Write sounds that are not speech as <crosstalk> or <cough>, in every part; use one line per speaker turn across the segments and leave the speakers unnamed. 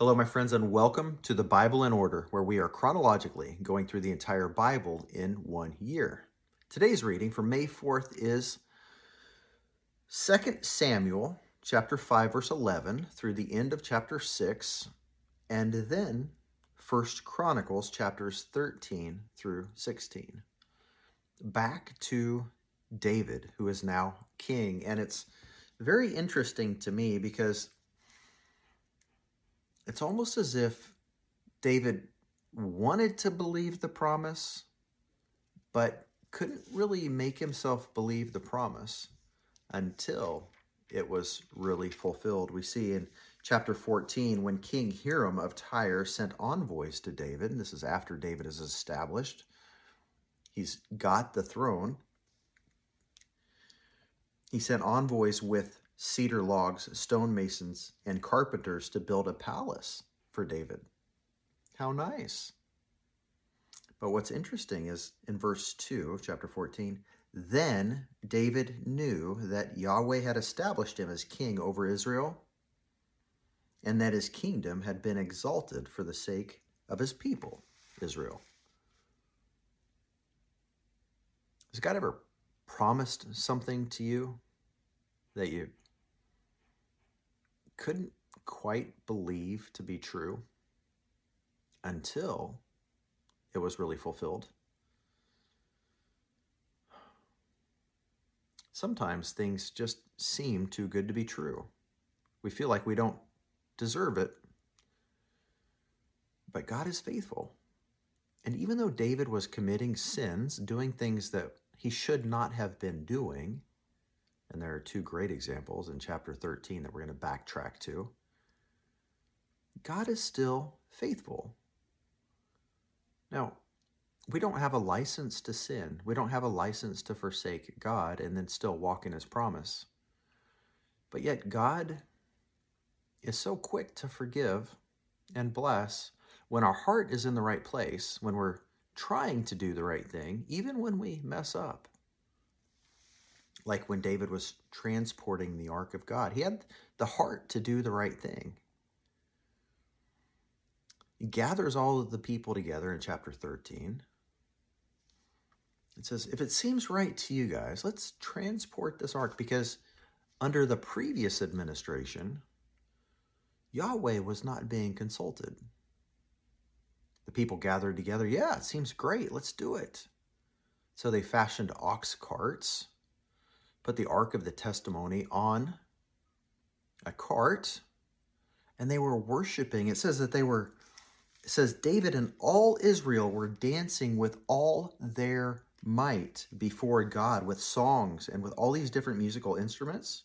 Hello, my friends, and welcome to the Bible in Order, where we are chronologically going through the entire Bible in one year. Today's reading for May 4th is 2 Samuel chapter 5 verse 11 through the end of chapter 6 and then 1 Chronicles chapters 13 through 16. Back to David, who is now king, and it's very interesting to me because it's almost as if David wanted to believe the promise, but couldn't really make himself believe the promise until it was really fulfilled. We see in chapter 14 when King Hiram of Tyre sent envoys to David, and this is after David is established, he's got the throne. He sent envoys with cedar logs, stonemasons, and carpenters to build a palace for David. How nice. But what's interesting is in verse 2 of chapter 14, then David knew that Yahweh had established him as king over Israel and that his kingdom had been exalted for the sake of his people, Israel. Has God ever promised something to you that you couldn't quite believe to be true until it was really fulfilled. Sometimes things just seem too good to be true. We feel like we don't deserve it, but God is faithful. And even though David was committing sins, doing things that he should not have been doing, and there are two great examples in chapter 13 that we're going to backtrack to. God is still faithful. Now, we don't have a license to sin. We don't have a license to forsake God and then still walk in his promise. But yet, God is so quick to forgive and bless when our heart is in the right place, when we're trying to do the right thing, even when we mess up like when David was transporting the ark of God. He had the heart to do the right thing. He gathers all of the people together in chapter 13. It says, If it seems right to you guys, let's transport this ark because under the previous administration, Yahweh was not being consulted. The people gathered together, yeah, it seems great, let's do it. So they fashioned ox carts put the Ark of the Testimony on a cart and they were worshiping. It says that they were, it says, David and all Israel were dancing with all their might before God with songs and with all these different musical instruments.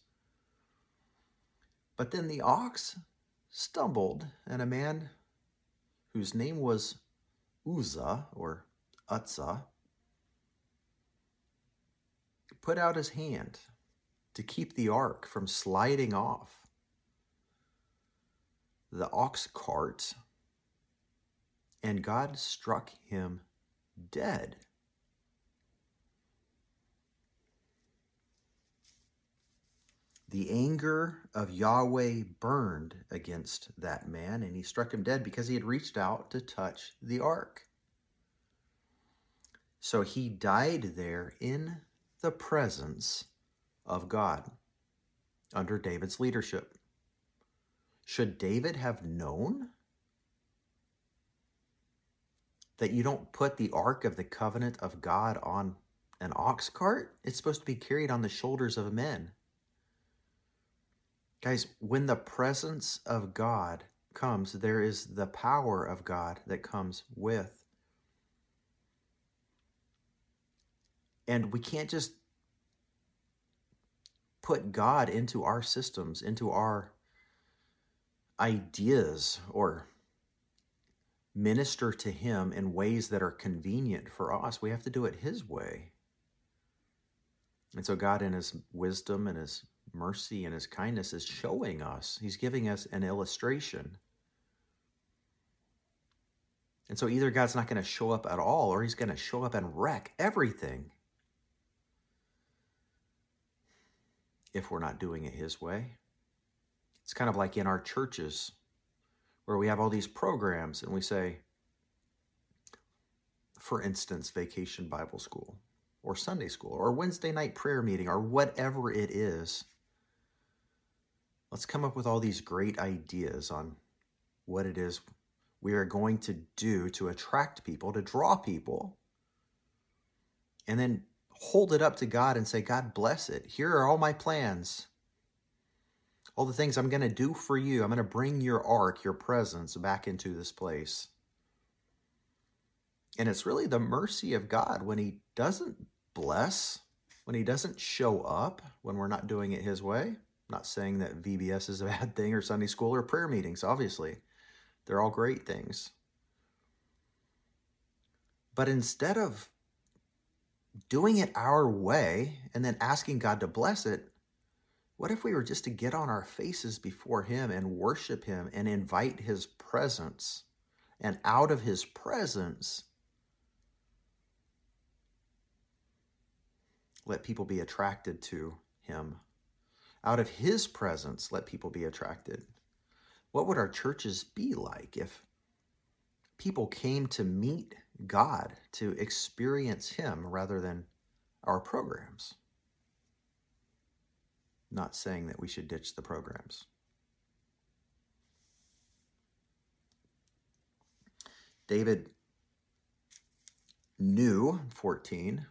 But then the ox stumbled, and a man whose name was Uzzah or Utzah put out his hand to keep the ark from sliding off the ox cart, and God struck him dead. The anger of Yahweh burned against that man, and he struck him dead because he had reached out to touch the ark. So he died there in the presence of God under David's leadership. Should David have known that you don't put the Ark of the Covenant of God on an ox cart? It's supposed to be carried on the shoulders of men. Guys, when the presence of God comes, there is the power of God that comes with And we can't just put God into our systems, into our ideas, or minister to Him in ways that are convenient for us. We have to do it His way. And so, God, in His wisdom and His mercy and His kindness, is showing us, He's giving us an illustration. And so, either God's not going to show up at all, or He's going to show up and wreck everything. If we're not doing it His way. It's kind of like in our churches where we have all these programs and we say, for instance, vacation Bible school or Sunday school or Wednesday night prayer meeting or whatever it is. Let's come up with all these great ideas on what it is we are going to do to attract people, to draw people, and then hold it up to God and say, God bless it. Here are all my plans. All the things I'm going to do for you. I'm going to bring your ark, your presence back into this place. And it's really the mercy of God when He doesn't bless, when He doesn't show up, when we're not doing it His way. I'm not saying that VBS is a <laughs> bad thing or Sunday school or prayer meetings, obviously. They're all great things. But instead of doing it our way and then asking God to bless it, what if we were just to get on our faces before Him and worship Him and invite His presence? And out of His presence, let people be attracted to Him. Out of His presence, let people be attracted. What would our churches be like if people came to meet God, to experience Him rather than our programs? Not saying that we should ditch the programs. David knew 14,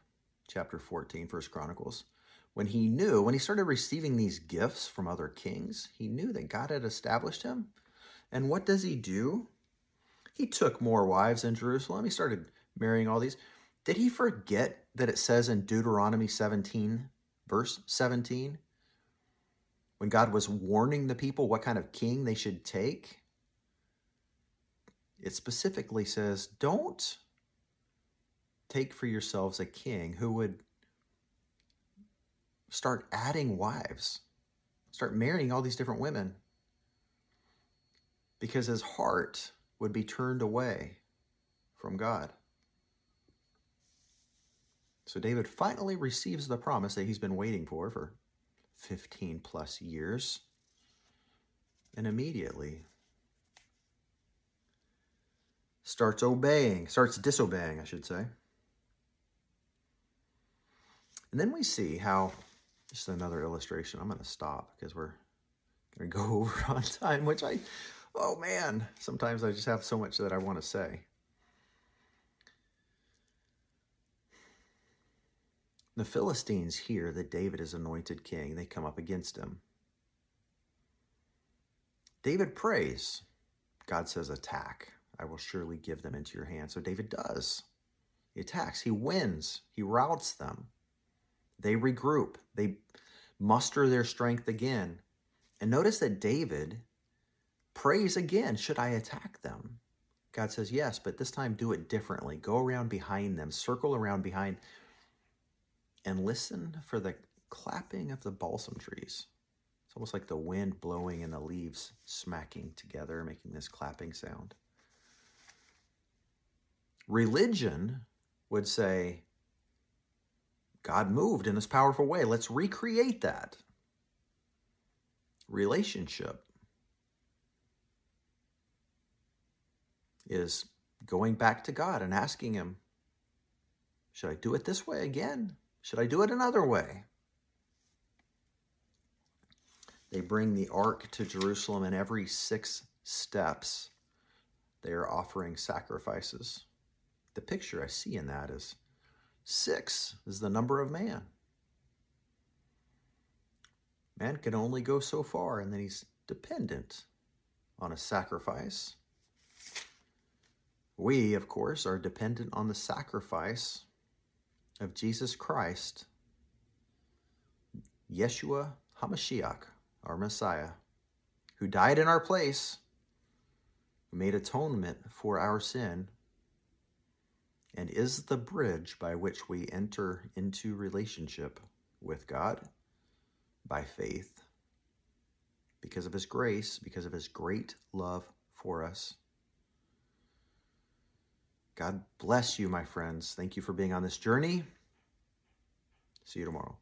chapter 14, First Chronicles, when he knew, when he started receiving these gifts from other kings, he knew that God had established him. And what does he do? He took more wives in Jerusalem. He started marrying all these. Did he forget that it says in Deuteronomy 17, verse 17, when God was warning the people what kind of king they should take? It specifically says, Don't take for yourselves a king who would start adding wives, start marrying all these different women because his heart would be turned away from God. So David finally receives the promise that he's been waiting for for 15 plus years. And immediately starts obeying, starts disobeying, I should say. And then we see how just another illustration. I'm going to stop because we're going to go <laughs> over on time, which I, oh man, sometimes I just have so much that I want to say. The Philistines hear that David is anointed king. They come up against him. David prays. God says, attack. I will surely give them into your hand. So David does. He attacks. He wins. He routs them. They regroup, they muster their strength again. And notice that David prays again Should I attack them? God says, Yes, but this time do it differently. Go around behind them, circle around behind, and listen for the clapping of the balsam trees. It's almost like the wind blowing and the leaves smacking together, making this clapping sound. Religion would say, God moved in this powerful way. Let's recreate that. Relationship is going back to God and asking Him, Should I do it this way again? Should I do it another way? They bring the ark to Jerusalem, and every six steps, they are offering sacrifices. The picture I see in that is Six is the number of man. Man can only go so far, and then he's dependent on a sacrifice. We, of course, are dependent on the sacrifice of Jesus Christ, Yeshua HaMashiach, our Messiah, who died in our place, made atonement for our sin and is the bridge by which we enter into relationship with God by faith because of his grace, because of his great love for us. God bless you, my friends. Thank you for being on this journey. See you tomorrow.